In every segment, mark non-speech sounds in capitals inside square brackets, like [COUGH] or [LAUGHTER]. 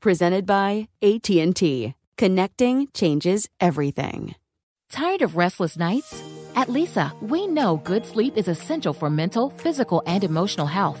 Presented by AT&T. Connecting changes everything. Tired of restless nights? At Leesa, we know good sleep is essential for mental, physical, and emotional health.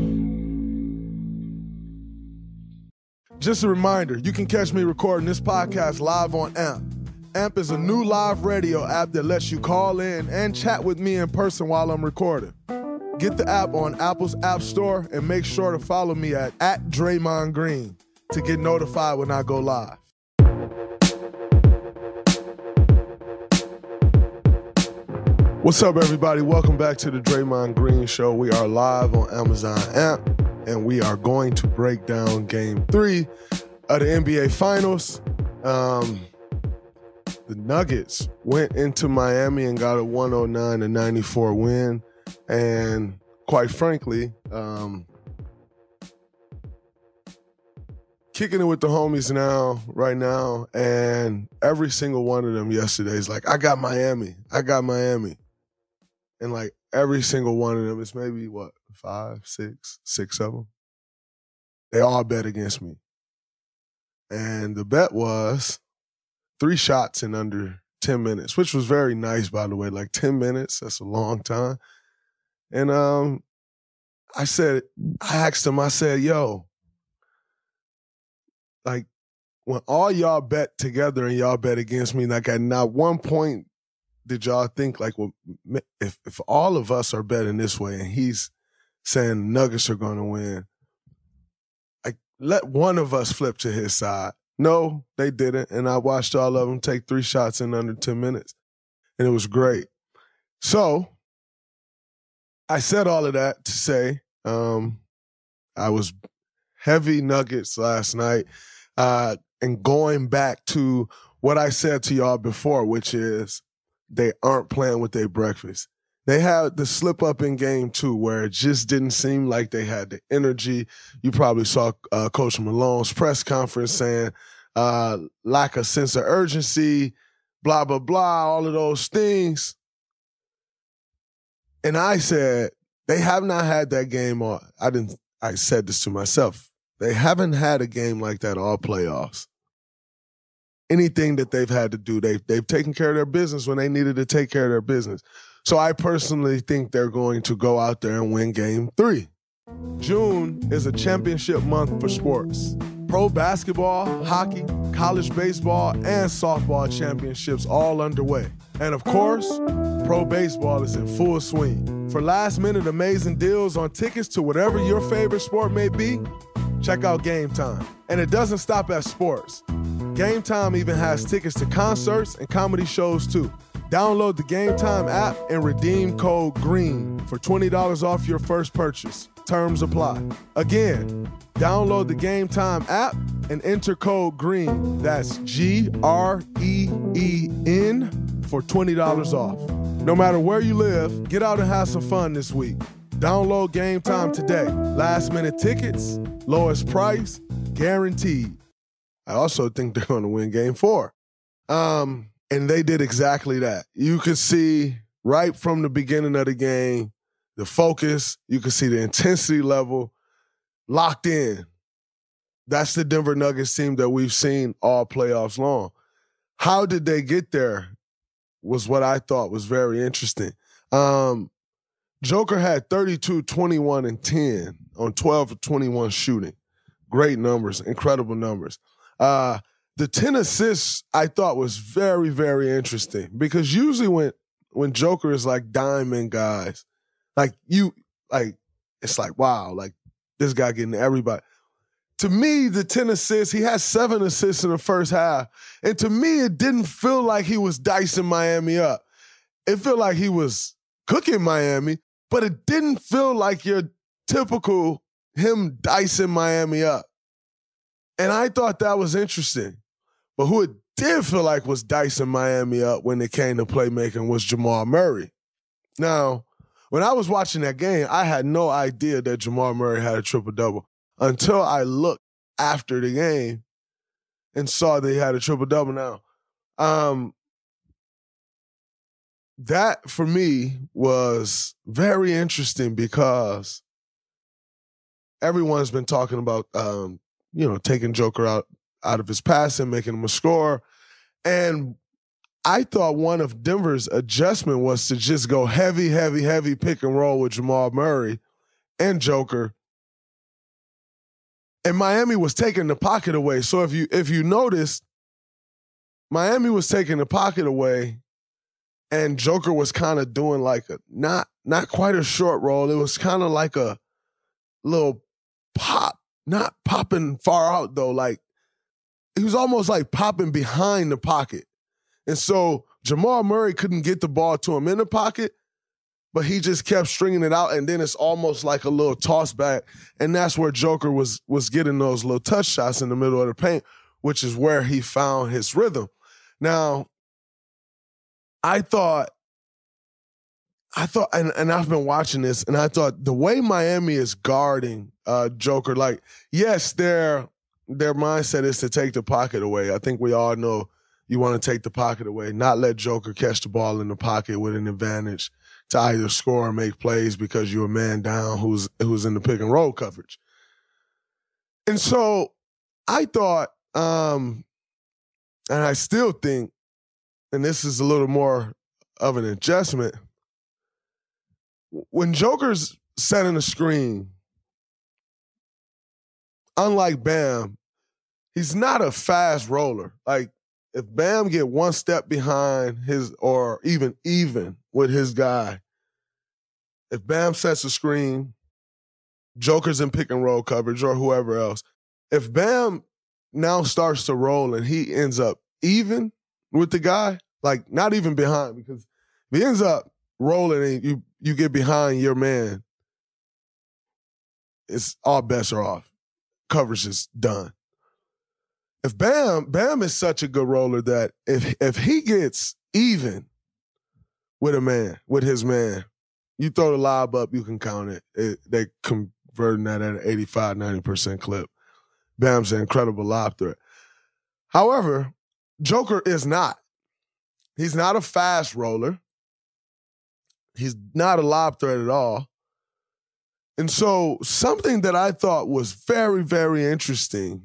Just a reminder, you can catch me recording this podcast live on AMP. AMP is a new live radio app that lets you call in and chat with me in person while I'm recording. Get the app on Apple's App Store and make sure to follow me at, at Draymond Green to get notified when I go live. What's up, everybody? Welcome back to the Draymond Green Show. We are live on Amazon app, and we are going to break down Game Three of the NBA Finals. Um, the Nuggets went into Miami and got a 109 to 94 win, and quite frankly, um, kicking it with the homies now, right now, and every single one of them yesterday is like, I got Miami. I got Miami. And like every single one of them, it's maybe what, five, six, six of them. They all bet against me. And the bet was three shots in under 10 minutes, which was very nice, by the way. Like 10 minutes, that's a long time. And um, I said, I asked him, I said, yo, like when all y'all bet together and y'all bet against me, like at not one point did y'all think like, well, if if all of us are betting this way and he's saying Nuggets are going to win, like let one of us flip to his side. No, they didn't, and I watched all of them take three shots in under ten minutes, and it was great. So I said all of that to say um, I was heavy Nuggets last night, uh, and going back to what I said to y'all before, which is they aren't playing with their breakfast. They had the slip up in game two where it just didn't seem like they had the energy. You probably saw uh, Coach Malone's press conference saying uh, lack of sense of urgency, blah, blah, blah, all of those things. And I said, they have not had that game on. I didn't, I said this to myself. They haven't had a game like that all playoffs anything that they've had to do. They've they've taken care of their business when they needed to take care of their business. So I personally think they're going to go out there and win game three. June is a championship month for sports. Pro basketball, hockey, college baseball, and softball championships all underway. And of course, pro baseball is in full swing. For last minute amazing deals on tickets to whatever your favorite sport may be, check out Gametime. And it doesn't stop at sports. Gametime even has tickets to concerts and comedy shows too. Download the Gametime app and redeem code GREEN for $20 off your first purchase. Terms apply. Again, download the Gametime app and enter code GREEN. That's G R E E N for $20 off. No matter where you live, get out and have some fun this week. Download Gametime today. Last minute tickets, lowest price, guaranteed. I also think they're going to win game four. Um, and they did exactly that. You could see right from the beginning of the game the focus, you could see the intensity level locked in. That's the Denver Nuggets team that we've seen all playoffs long. How did they get there was what I thought was very interesting. Um, Joker had 32, 21, and 10 on 12 of 21 shooting. Great numbers, incredible numbers. Uh, the 10 assists I thought was very, very interesting because usually when when Joker is like diamond guys, like you like it's like wow, like this guy getting everybody. To me, the 10 assists, he had seven assists in the first half. And to me, it didn't feel like he was dicing Miami up. It felt like he was cooking Miami, but it didn't feel like your typical him dicing Miami up. And I thought that was interesting. But who it did feel like was dicing Miami up when it came to playmaking was Jamal Murray. Now, when I was watching that game, I had no idea that Jamal Murray had a triple double until I looked after the game and saw that he had a triple double now. Um, that for me was very interesting because everyone's been talking about um, you know, taking Joker out out of his passing, making him a score. And I thought one of Denver's adjustment was to just go heavy, heavy, heavy pick and roll with Jamal Murray and Joker. And Miami was taking the pocket away. So if you if you noticed, Miami was taking the pocket away, and Joker was kind of doing like a not not quite a short roll. It was kind of like a little pop, not popping far out though. Like he was almost like popping behind the pocket. And so Jamal Murray couldn't get the ball to him in the pocket, but he just kept stringing it out. And then it's almost like a little toss back. And that's where Joker was, was getting those little touch shots in the middle of the paint, which is where he found his rhythm. Now, I thought, I thought, and, and I've been watching this, and I thought the way Miami is guarding uh, Joker, like, yes, they're their mindset is to take the pocket away. I think we all know you want to take the pocket away, not let Joker catch the ball in the pocket with an advantage to either score or make plays because you're a man down who's who's in the pick and roll coverage. And so I thought, um, and I still think, and this is a little more of an adjustment. When Joker's setting a screen, unlike Bam, he's not a fast roller. Like if Bam get one step behind his or even even with his guy, if Bam sets a screen, Joker's in pick and roll coverage or whoever else. If Bam now starts to roll and he ends up even with the guy, like not even behind, because if he ends up rolling and you you get behind your man, it's all bets are off. Coverage is done if Bam Bam is such a good roller that if if he gets even with a man, with his man, you throw the lob up, you can count it. it they converting that at an 85, 90% clip. Bam's an incredible lob threat. However, Joker is not. He's not a fast roller. He's not a lob threat at all. And so something that I thought was very, very interesting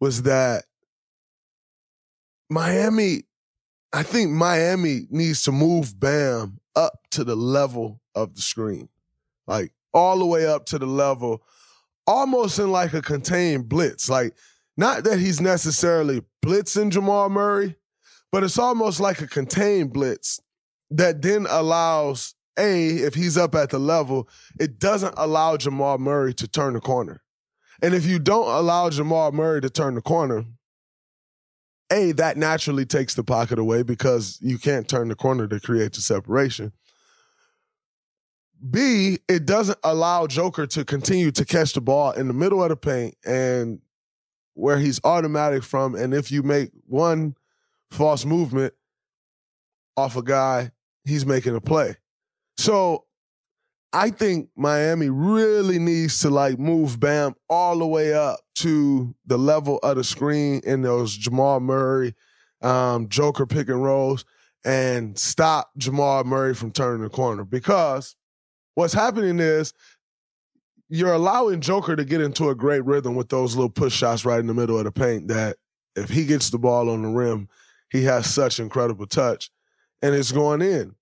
was that Miami, I think Miami needs to move Bam up to the level of the screen, like all the way up to the level, almost in like a contained blitz. Like, not that he's necessarily blitzing Jamal Murray, but it's almost like a contained blitz that then allows a if he's up at the level, it doesn't allow Jamal Murray to turn the corner. And if you don't allow Jamal Murray to turn the corner, A, that naturally takes the pocket away because you can't turn the corner to create the separation. B, it doesn't allow Joker to continue to catch the ball in the middle of the paint and where he's automatic from. And if you make one false movement off a guy, he's making a play. So I think Miami really needs to like move Bam all the way up to the level of the screen in those Jamal Murray um, Joker pick and rolls and stop Jamal Murray from turning the corner. Because what's happening is you're allowing Joker to get into a great rhythm with those little push shots right in the middle of the paint that if he gets the ball on the rim, he has such incredible touch and it's going in.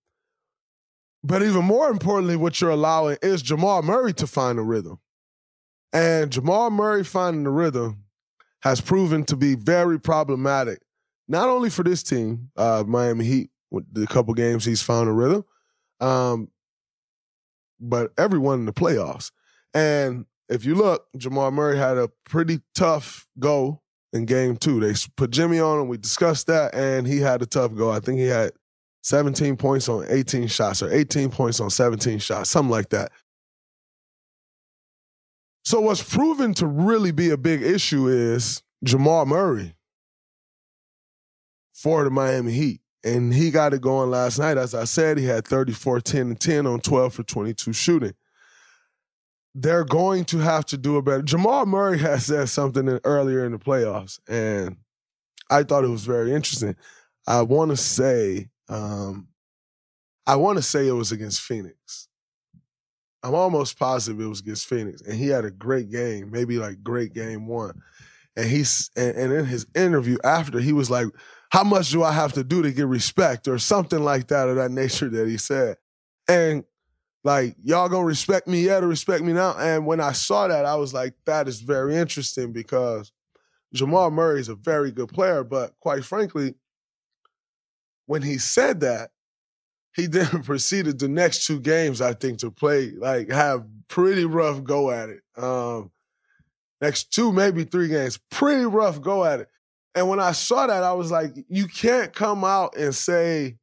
But even more importantly, what you're allowing is Jamal Murray to find a rhythm. And Jamal Murray finding the rhythm has proven to be very problematic, not only for this team, uh, Miami Heat, with the couple games he's found a rhythm, um, but everyone in the playoffs. And if you look, Jamal Murray had a pretty tough go in game two. They put Jimmy on him. We discussed that, and he had a tough go. I think he had 17 points on 18 shots or 18 points on 17 shots, something like that. So, what's proven to really be a big issue is Jamal Murray for the Miami Heat. And he got it going last night. As I said, he had 34, 10, and 10 on 12 for 22 shooting. They're going to have to do a better. Jamal Murray [LAUGHS] has said something in, earlier in the playoffs, and I thought it was very interesting. I want to say, um, I want to say it was against Phoenix. I'm almost positive it was against Phoenix, and he had a great game, maybe like great game one. And he's and, and in his interview after, he was like, "How much do I have to do to get respect?" or something like that of that nature that he said. And like, y'all gonna respect me yet or respect me now? And when I saw that, I was like, that is very interesting because Jamal Murray is a very good player, but quite frankly, when he said that, he [LAUGHS] then proceeded the next two games, I think, to play, like have pretty rough go at it. Um, next two, maybe three games, pretty rough go at it. And when I saw that, I was like, you can't come out and say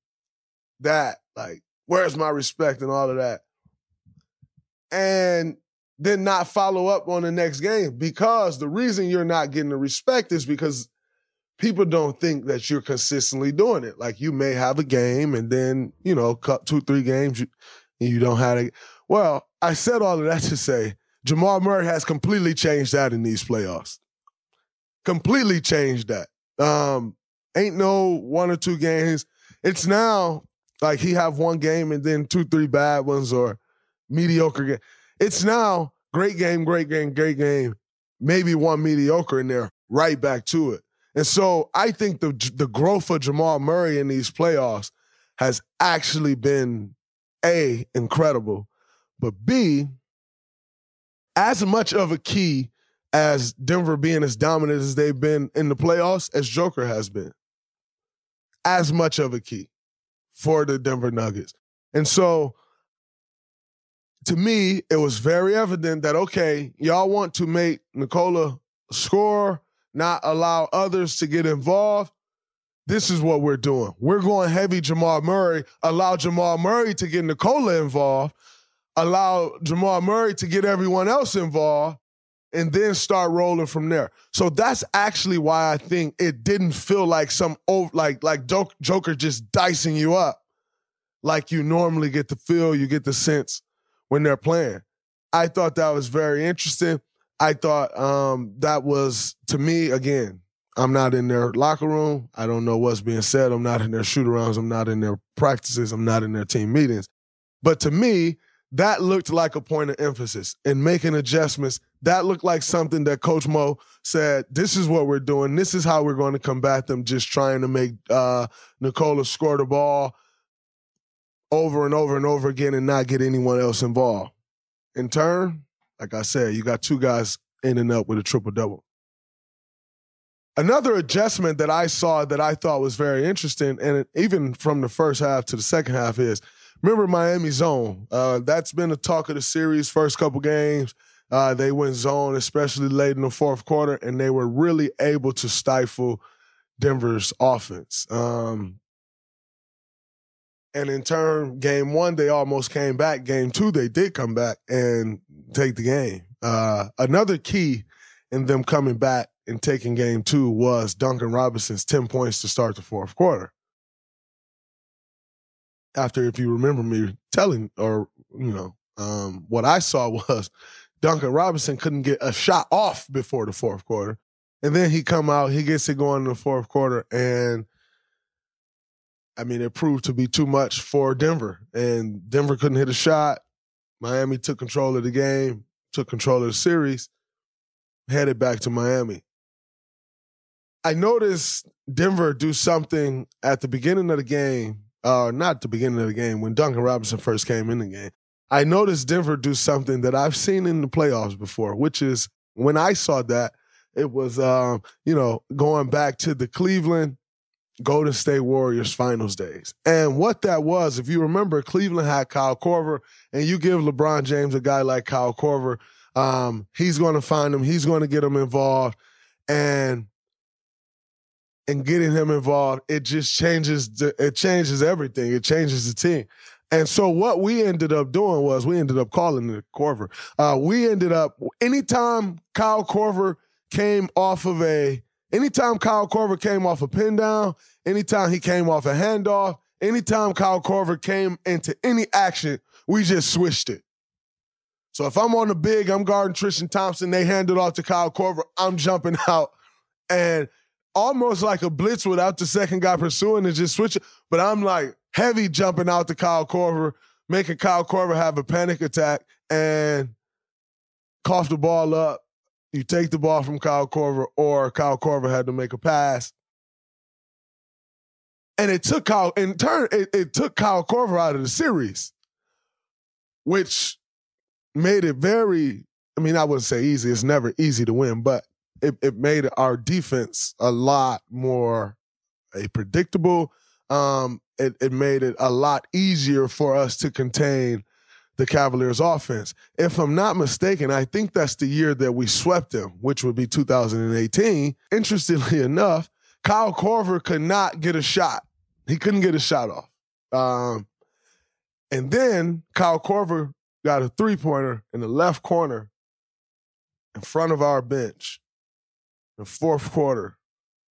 that, like, where's my respect and all of that. And then not follow up on the next game because the reason you're not getting the respect is because people don't think that you're consistently doing it. Like you may have a game and then, you know, cut two, three games, you, you don't have it. Well, I said all of that to say Jamal Murray has completely changed that in these playoffs. Completely changed that. Um, ain't no one or two games. It's now like he have one game and then two, three bad ones or mediocre game. It's now great game, great game, great game, maybe one mediocre in there, right back to it. And so I think the the growth of Jamal Murray in these playoffs has actually been a incredible, but b as much of a key as Denver being as dominant as they've been in the playoffs as Joker has been. As much of a key for the Denver Nuggets. And so to me, it was very evident that okay, y'all want to make Nikola score not allow others to get involved. This is what we're doing. We're going heavy Jamal Murray, allow Jamal Murray to get Nikola involved, allow Jamal Murray to get everyone else involved, and then start rolling from there. So that's actually why I think it didn't feel like some old, like like Joker just dicing you up like you normally get the feel, you get the sense when they're playing. I thought that was very interesting. I thought um, that was to me again. I'm not in their locker room. I don't know what's being said. I'm not in their shoot arounds. I'm not in their practices. I'm not in their team meetings. But to me, that looked like a point of emphasis and making adjustments. That looked like something that Coach Mo said, this is what we're doing. This is how we're going to combat them, just trying to make uh, Nikola score the ball over and over and over again and not get anyone else involved. In turn, like I said, you got two guys ending up with a triple double. Another adjustment that I saw that I thought was very interesting, and even from the first half to the second half, is remember Miami zone. Uh, that's been the talk of the series. First couple games, uh, they went zone, especially late in the fourth quarter, and they were really able to stifle Denver's offense. Um, and in turn, game one, they almost came back. Game two, they did come back and take the game. Uh, another key in them coming back and taking game two was Duncan Robinson's 10 points to start the fourth quarter. After, if you remember me telling, or, you know, um, what I saw [LAUGHS] was Duncan Robinson couldn't get a shot off before the fourth quarter. And then he come out, he gets it going in the fourth quarter, and I mean, it proved to be too much for Denver, and Denver couldn't hit a shot. Miami took control of the game, took control of the series, headed back to Miami. I noticed Denver do something at the beginning of the game, uh, not the beginning of the game, when Duncan Robinson first came in the game. I noticed Denver do something that I've seen in the playoffs before, which is when I saw that, it was, um, you know, going back to the Cleveland Golden State Warriors finals days. And what that was, if you remember, Cleveland had Kyle Korver, and you give LeBron James a guy like Kyle Korver, um, he's going to find him, he's going to get him involved. And and getting him involved, it just changes the, it changes everything. It changes the team. And so what we ended up doing was we ended up calling it Korver. Uh, we ended up anytime Kyle Korver came off of a anytime Kyle Korver came off a pin down, anytime he came off a handoff, anytime Kyle Korver came into any action, we just switched it. So if I'm on the big, I'm guarding Tristan Thompson, they hand it off to Kyle Korver, I'm jumping [LAUGHS] out. And almost like a blitz without the second guy pursuing and just switching. But I'm like heavy jumping out to Kyle Korver, making Kyle Korver have a panic attack and cough the ball up. You take the ball from Kyle Korver, or Kyle Korver had to make a pass. And it took Kyle, in turn, it, it took Kyle Korver out of the series, which made it very, I mean, I wouldn't say easy. It's never easy to win, but it, it made our defense a lot more a predictable. Um, it, it made it a lot easier for us to contain the Cavaliers offense. If I'm not mistaken, I think that's the year that we swept them, which would be 2018. Interestingly [LAUGHS] enough, Kyle Korver could not get a shot. He couldn't get a shot off. Um, and then Kyle Korver got a three pointer in the left corner in front of our bench the fourth quarter,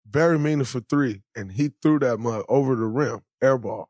very meaningful three, and he threw that mug over the rim, air ball.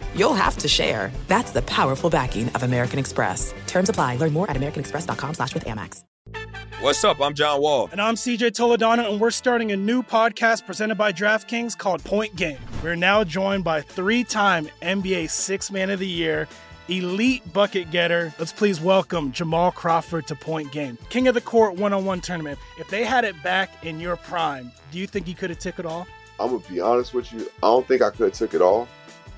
you'll have to share. That's the powerful backing of American Express. Terms apply. Learn more at americanexpress.com slash with Amex. What's up? I'm John Wall. And I'm CJ Toledano, and we're starting a new podcast presented by DraftKings called Point Game. We're now joined by three-time NBA Six Man of the Year elite bucket getter. Let's please welcome Jamal Crawford to Point Game. King of the Court one on one tournament. If they had it back in your prime, do you think you could have took it all? I'm going to be honest with you. I don't think I could have took it all,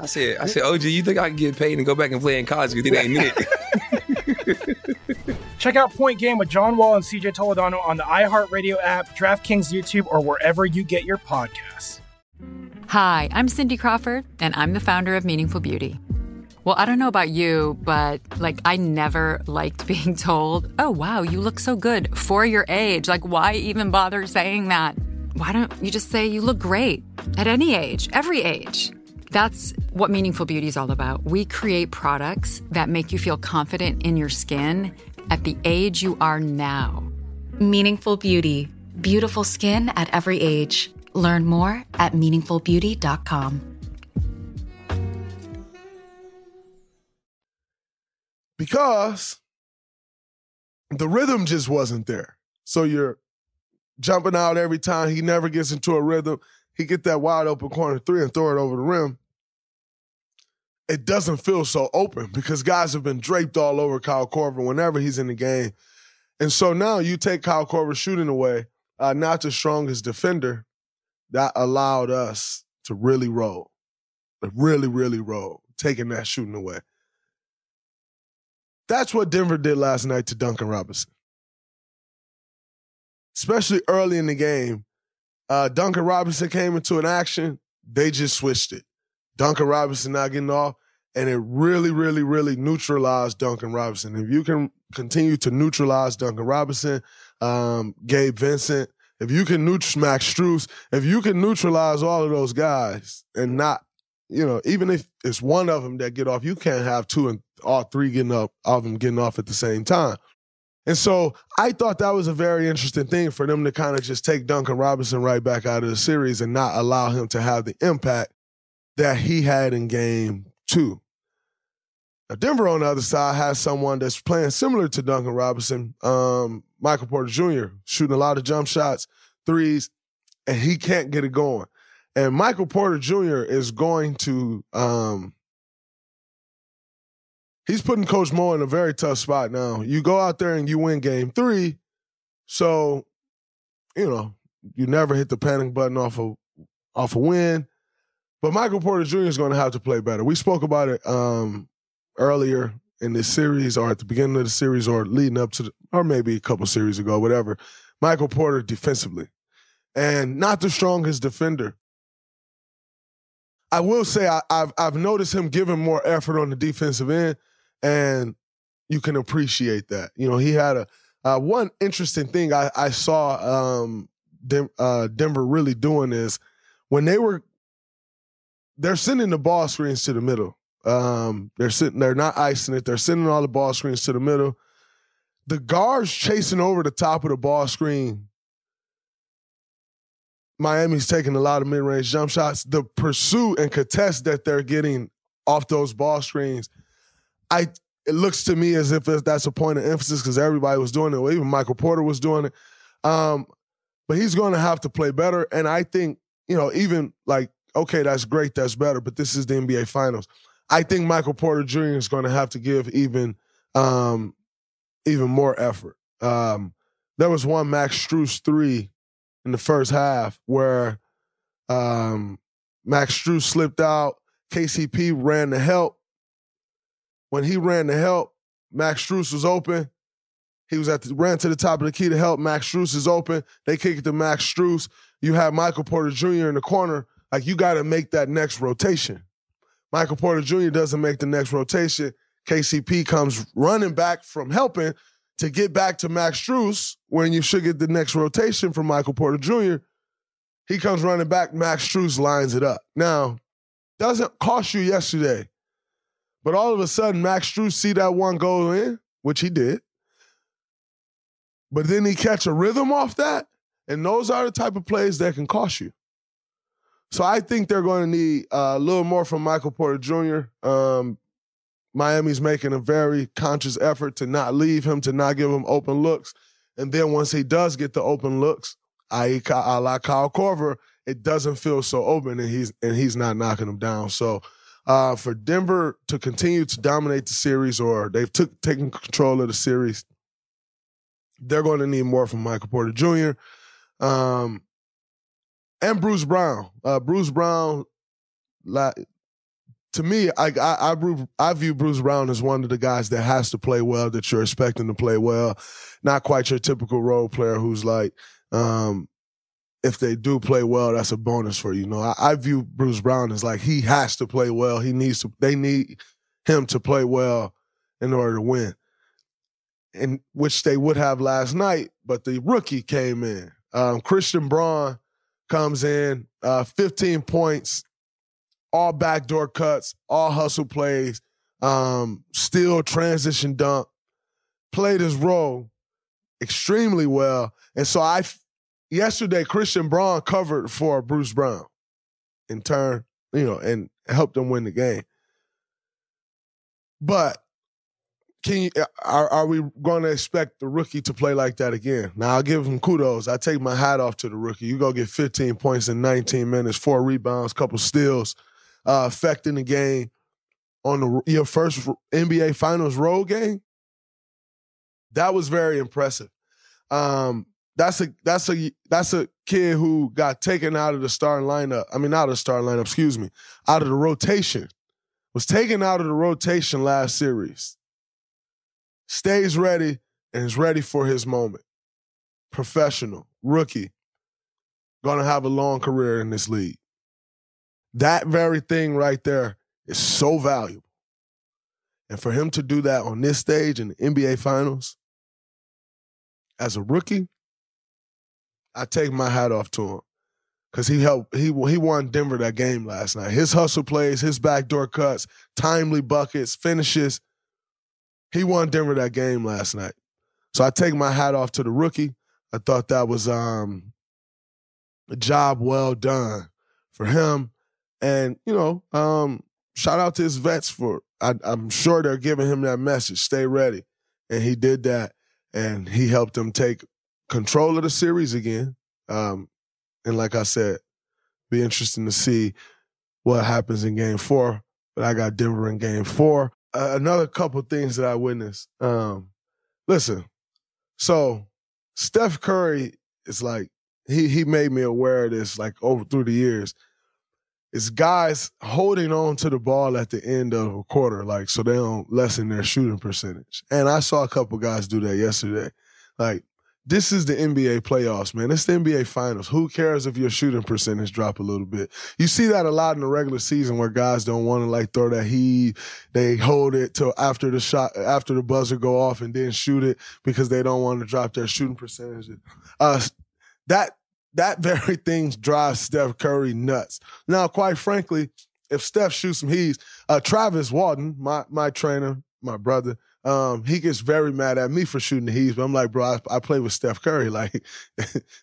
I said, I said, OG, you think I can get paid and go back and play in college because it ain't it? [LAUGHS] Check out Point Game with John Wall and CJ Toledano on the iHeartRadio app, DraftKings YouTube, or wherever you get your podcasts. Hi, I'm Cindy Crawford, and I'm the founder of Meaningful Beauty. Well, I don't know about you, but like, I never liked [LAUGHS] being told, oh, wow, you look so good for your age. Like, why even bother saying that? Why don't you just say you look great at any age, every age? That's what Meaningful Beauty is all about. We create products that make you feel confident in your skin at the age you are now. Meaningful Beauty. Beautiful skin at every age. Learn more at meaningfulbeauty.com. Because the rhythm just wasn't there. So you're jumping out every time. He never gets into a rhythm. He get that wide open corner three and throw it over the rim. It doesn't feel so open because guys have been draped all over Kyle Korver whenever he's in the game. And so now you take Kyle Korver shooting away, uh, not the strongest defender, that allowed us to really roll, really, really roll, taking that shooting away. That's what Denver did last night to Duncan Robinson. especially early in the game, uh, Duncan Robinson came into an action. They just switched it. Duncan Robinson not getting off, and it really, really, really neutralized Duncan Robinson. If you can continue to neutralize Duncan Robinson, um, Gabe Vincent, if you can neutralize Max Strus, if you can neutralize all of those guys and not, you know, even if it's one of them that get off, you can't have two and all three getting up, all of them getting off at the same time. And so I thought that was a very interesting thing for them to kind of just take Duncan Robinson right back out of the series and not allow him to have the impact that he had in game two. Now, Denver on the other side has someone that's playing similar to Duncan Robinson, um, Michael Porter Jr., shooting a lot of jump shots, threes, and he can't get it going. And Michael Porter Jr. is going to um, he's putting Coach Mo in a very tough spot now. You go out there and you win game three, so you know you never hit the panic button off a off a win. But Michael Porter Jr. is going to have to play better. We spoke about it um, earlier in this series, or at the beginning of the series, or leading up to, the, or maybe a couple series ago, whatever. Michael Porter defensively, and not the strongest defender. I will say I, have I've noticed him giving more effort on the defensive end, and you can appreciate that. You know, he had a uh, one interesting thing I, I saw um, uh, Denver really doing is when they were they're sending the ball screens to the middle. Um, they're sitting, they're not icing it. They're sending all the ball screens to the middle. The guards chasing over the top of the ball screen. Miami's taking a lot of mid-range jump shots. The pursuit and contest that they're getting off those ball screens I it looks to me as if that's a point of emphasis because everybody was doing it. Well, even Michael Porter was doing it. Um, but he's going to have to play better. And I think you know, even like okay, that's great, that's better, but this is the NBA Finals. I think Michael Porter Jr. is going to have to give even um, even more effort. Um, there was one Max Strus three in the first half where um, Max Strus slipped out. KCP ran to help when he ran to help, Max Strus was open. He was at the ran to the top of the key to help. Max Strus is open. They kick it to Max Strus. You have Michael Porter Jr. in the corner. Like you got to make that next rotation. Michael Porter Jr. doesn't make the next rotation. KCP comes running back from helping to get back to Max Strus when you should get the next rotation from Michael Porter Jr. He comes running back. Max Strus lines it up. Now, doesn't cost you yesterday but all of a sudden, Max Strus see that one go in, which he did. But then he catch a rhythm off that, and those are the type of plays that can cost you. So I think they're going to need uh, a little more from Michael Porter Jr. Um, Miami's making a very conscious effort to not leave him, to not give him open looks. And then once he does get the open looks, i.e., I like Kyle Korver, it doesn't feel so open, and he's and he's not knocking him down. So uh, for Denver to continue to dominate the series, or they've took taken control of the series, they're going to need more from Michael Porter Jr. Um, and Bruce Brown. Uh, Bruce Brown, like, to me, I, I, I I view Bruce Brown as one of the guys that has to play well, that you're expecting to play well. Not quite your typical role player who's like, um, if they do play well, that's a bonus for you. know, I, I, view Bruce Brown as like he has to play well. He needs to. They need him to play well in order to win, and which they would have last night. But the rookie came in. Um, Christian Braun comes in, uh, 15 points, all backdoor cuts, all hustle plays, um, still transition dunk, played his role extremely well. And so I yesterday Christian Braun covered for Bruce Brown in turn, you know, and helped them win the game. But can you, are, are we going to expect the rookie to play like that again? Now I'll give him kudos. I take my hat off to the rookie. You go get 15 points in 19 minutes, four rebounds, couple steals, uh, affecting the game on the, your first NBA Finals road game. That was very impressive. Um, that's a that's a that's a kid who got taken out of the starting lineup. I mean, out of the starting lineup, excuse me, out of the rotation. Was taken out of the rotation last series. Stays ready and is ready for his moment. professional, rookie, gonna have a long career in this league. That very thing right there is so valuable. And for him to do that on this stage in the NBA Finals as a rookie, I take my hat off to him because he helped. He he won Denver that game last night. His hustle plays, his backdoor cuts, timely buckets, finishes. He won Denver that game last night. So I take my hat off to the rookie. I thought that was um, a job well done for him. And you know, um, shout out to his vets for. I, I'm sure they're giving him that message. Stay ready, and he did that, and he helped them take control of the series again. Um, and like I said, be interesting to see what happens in Game Four. But I got Denver in Game Four. Uh, another couple things that I witnessed. Um, listen, so Steph Curry is like he he made me aware of this like over through the years is guys holding on to the ball at the end of a quarter, like so they don't lessen their shooting percentage. And I saw a couple guys do that yesterday. Like, this is the NBA playoffs, man. It's the NBA finals. Who cares if your shooting percentage drop a little bit? You see that a lot in the regular season where guys don't want to like throw that heat. They hold it till after the shot, after the buzzer go off and then shoot it because they don't want to drop their shooting percentage. Uh, that that [LAUGHS] very thing drives Steph Curry nuts. Now, quite frankly, if Steph shoots some he's uh, Travis Walton, my my trainer, my brother, um, he gets very mad at me for shooting the he's. But I'm like, bro, I, I play with Steph Curry. [LAUGHS] Like,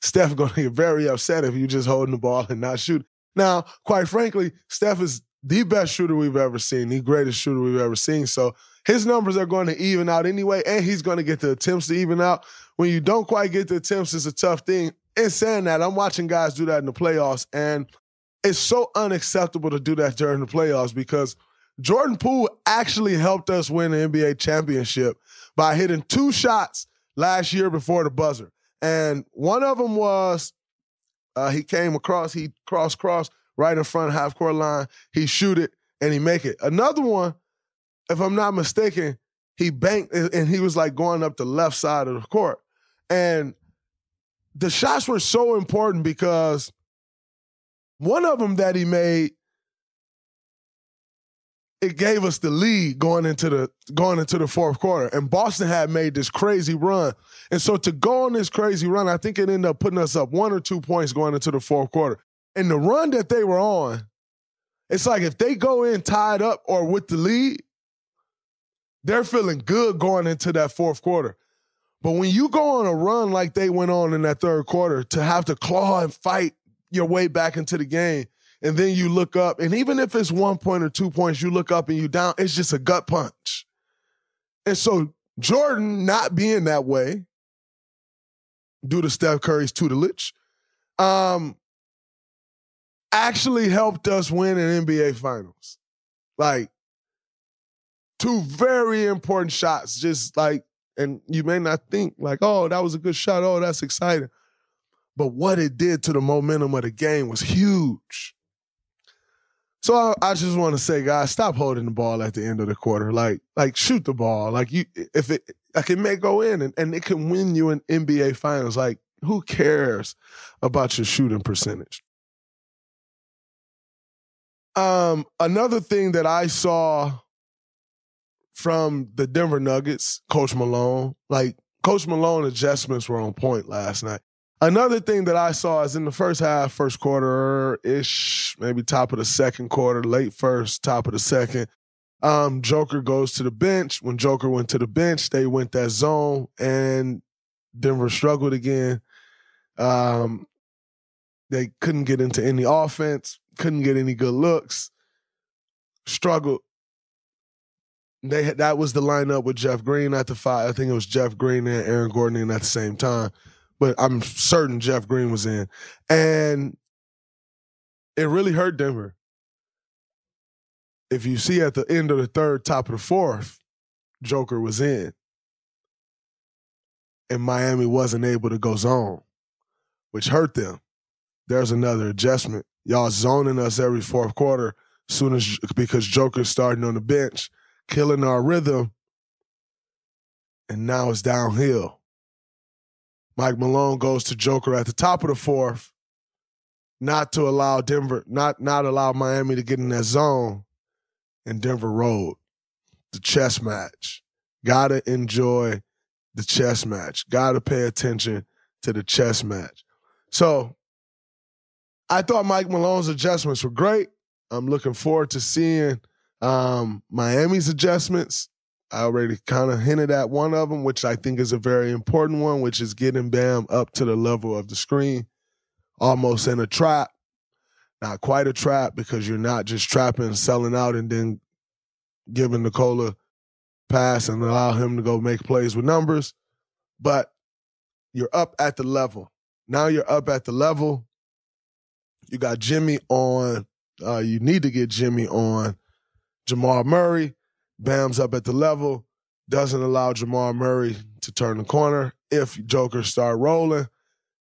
Steph gonna get very upset if you just holding the ball and not shoot. Now, quite frankly, Steph is the best shooter we've ever seen, the greatest shooter we've ever seen. So his numbers are going to even out anyway, and he's going to get the attempts to even out. When you don't quite get the attempts, it's a tough thing in saying that, I'm watching guys do that in the playoffs, and it's so unacceptable to do that during the playoffs because Jordan Poole actually helped us win the NBA championship by hitting two shots last year before the buzzer. And one of them was uh, he came across, he cross cross right in front of half court line. He shoot it and he make it. Another one, if I'm not mistaken, he banked and he was like going up the left side of the court. And the shots were so important because one of them that he made it gave us the lead going into the going into the fourth quarter. And boston had made this crazy run. And so to go on this crazy run i think it ended up putting us up one or two points going into the fourth quarter. And the run that they were on it's like if they go in tied up or with the lead they're feeling good going into that fourth quarter. But when you go on a run like they went on in that third quarter, to have to claw and fight your way back into the game, and then you look up, and even if it's one point or two points, you look up and you down, it's just a gut punch. And so Jordan not being that way, due to Steph Curry's tutelage, um, actually helped us win an NBA Finals. Like two very important shots, just like and you may not think like, oh, that was a good shot. Oh, that's exciting. But what it did to the momentum of the game was huge. So I, I just want to say, guys, stop holding the ball at the end of the quarter. Like, like shoot the ball. Like you, if it, like it may go in and, and it can win you an NBA Finals. Like, who cares about your shooting percentage? Um, another thing that I saw from the Denver Nuggets, Coach Malone. Like Coach Malone adjustments were on point last night. Another thing that I saw is in the first half, first quarter ish, maybe top of the second quarter, late first, top of the second. Um, Joker goes to the bench. When Joker went to the bench, they went that zone, and Denver struggled again. Um, they couldn't get into any offense, couldn't get any good looks, struggled they that was the lineup with Jeff Green at the five. I think it was Jeff Green and Aaron Gordon in at the same time, but I'm certain Jeff Green was in, and it really hurt Denver. If you see at the end of the third, top of the fourth, Joker was in, and Miami wasn't able to go zone, which hurt them. There's another adjustment. Y'all zoning us every fourth quarter, soon as because Joker's starting on the bench killing our rhythm, and now it's downhill. Mike Malone goes to Joker at the top of the fourth, not to allow Denver, not not allow Miami to get in that zone, and Denver rolled the chess match. Gotta enjoy the chess match. Gotta pay attention to the chess match. So I thought Mike Malone's adjustments were great. I'm looking forward to seeing um, Miami's adjustments. I already kind of hinted at one of them, which I think is a very important one, which is getting Bam up to the level of the screen, almost in a trap. Not quite a trap because you're not just trapping, selling out, and then giving Nikola pass and allow him to go make plays with numbers. But you're up at the level. Now you're up at the level. You got Jimmy on. Uh, you need to get Jimmy on Jamal Murray. Bam's up at the level, doesn't allow Jamal Murray to turn the corner. If Joker start rolling,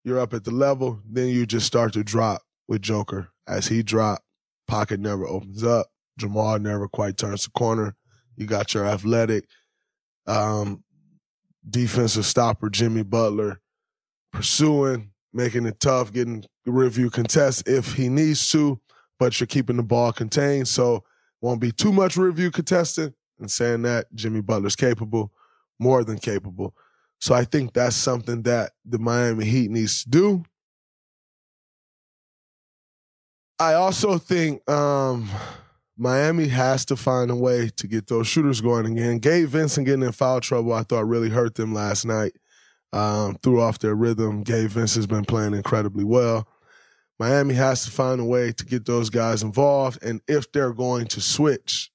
you're up at the level. Then you just start to drop with Joker. As he drop, pocket never opens up. Jamal never quite turns the corner. You got your athletic um, defensive stopper, Jimmy Butler, pursuing, making it tough, getting review contests if he needs to, but you're keeping the ball contained. So won't be too much review contesting. And saying that, Jimmy Butler's capable, more than capable. So I think that's something that the Miami Heat needs to do. I also think um, Miami has to find a way to get those shooters going again. Gabe Vincent getting in foul trouble, I thought really hurt them last night. Um, threw off their rhythm. Gabe Vincent's been playing incredibly well. Miami has to find a way to get those guys involved. And if they're going to switch,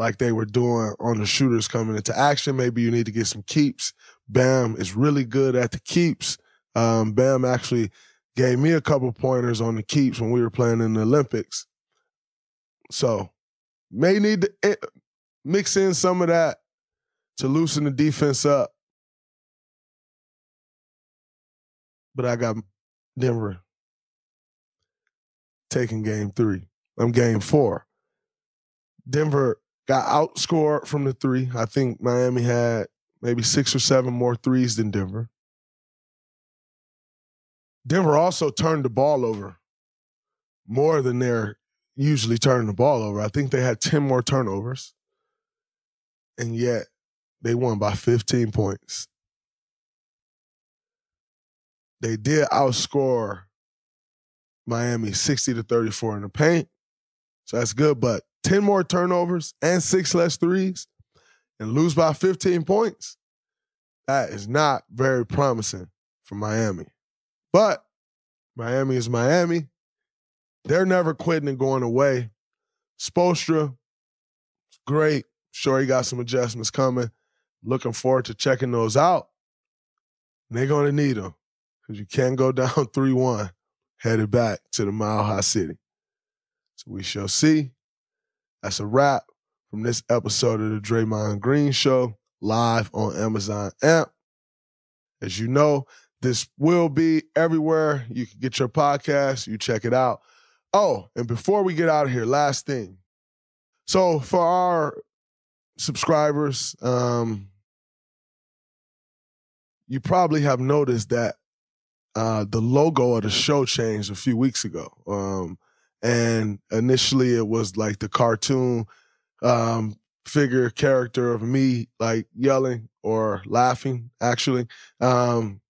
like they were doing on the shooters coming into action. Maybe you need to get some keeps. Bam is really good at the keeps. Um, Bam actually gave me a couple pointers on the keeps when we were playing in the Olympics. So may need to eh, mix in some of that to loosen the defense up. But I got Denver taking game three. I'm game four. Denver got outscored from the three. I think Miami had maybe six or seven more threes than Denver. Denver also turned the ball over more than they're usually turning the ball over. I think they had 10 more turnovers. And yet they won by 15 points. They did outscore Miami 60 to 34 in the paint. So that's good. But 10 more turnovers and six less threes and lose by 15 points, that is not very promising for Miami. But Miami is Miami. They're never quitting and going away. Spoelstra, great. Sure, he got some adjustments coming. Looking forward to checking those out. They're going to need them because you can't go [LAUGHS] down 3 1 headed back to the Mile High City. So we shall see. That's a wrap from this episode of the Draymond Green Show live on Amazon Amp. As you know, this will be everywhere. You can get your podcast, you check it out. Oh, and before we get out of here, last thing. So for our subscribers, um, you probably have noticed that uh, the logo of the show changed a few weeks ago. Um, and initially it was like the cartoon um, figure character of me like yelling or laughing actually um,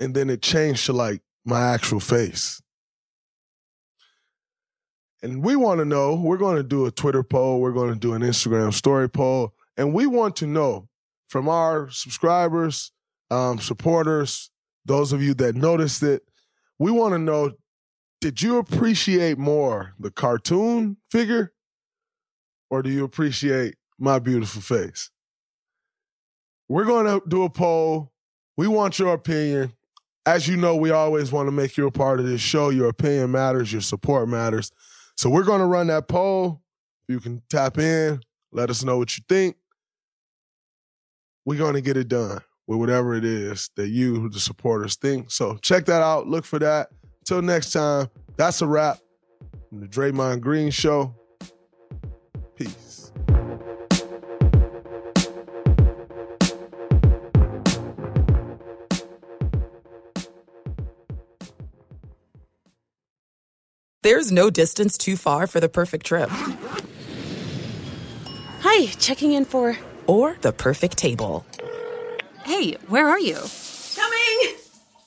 and then it changed to like my actual face. And we want to know we're going to do a twitter poll we're going to do an instagram story poll and we want to know from our subscribers um, supporters those of you that noticed it we want to know did you appreciate more the cartoon figure or do you appreciate my beautiful face? We're going to do a poll. We want your opinion. As you know, we always want to make you a part of this show. Your opinion matters, your support matters. So we're going to run that poll. You can tap in, let us know what you think. We're going to get it done with whatever it is that you, the supporters, think. So check that out. Look for that. Till next time, that's a wrap from the Draymond Green Show. Peace. There's no distance too far for the perfect trip. Hi, checking in for. Or the perfect table. Hey, where are you?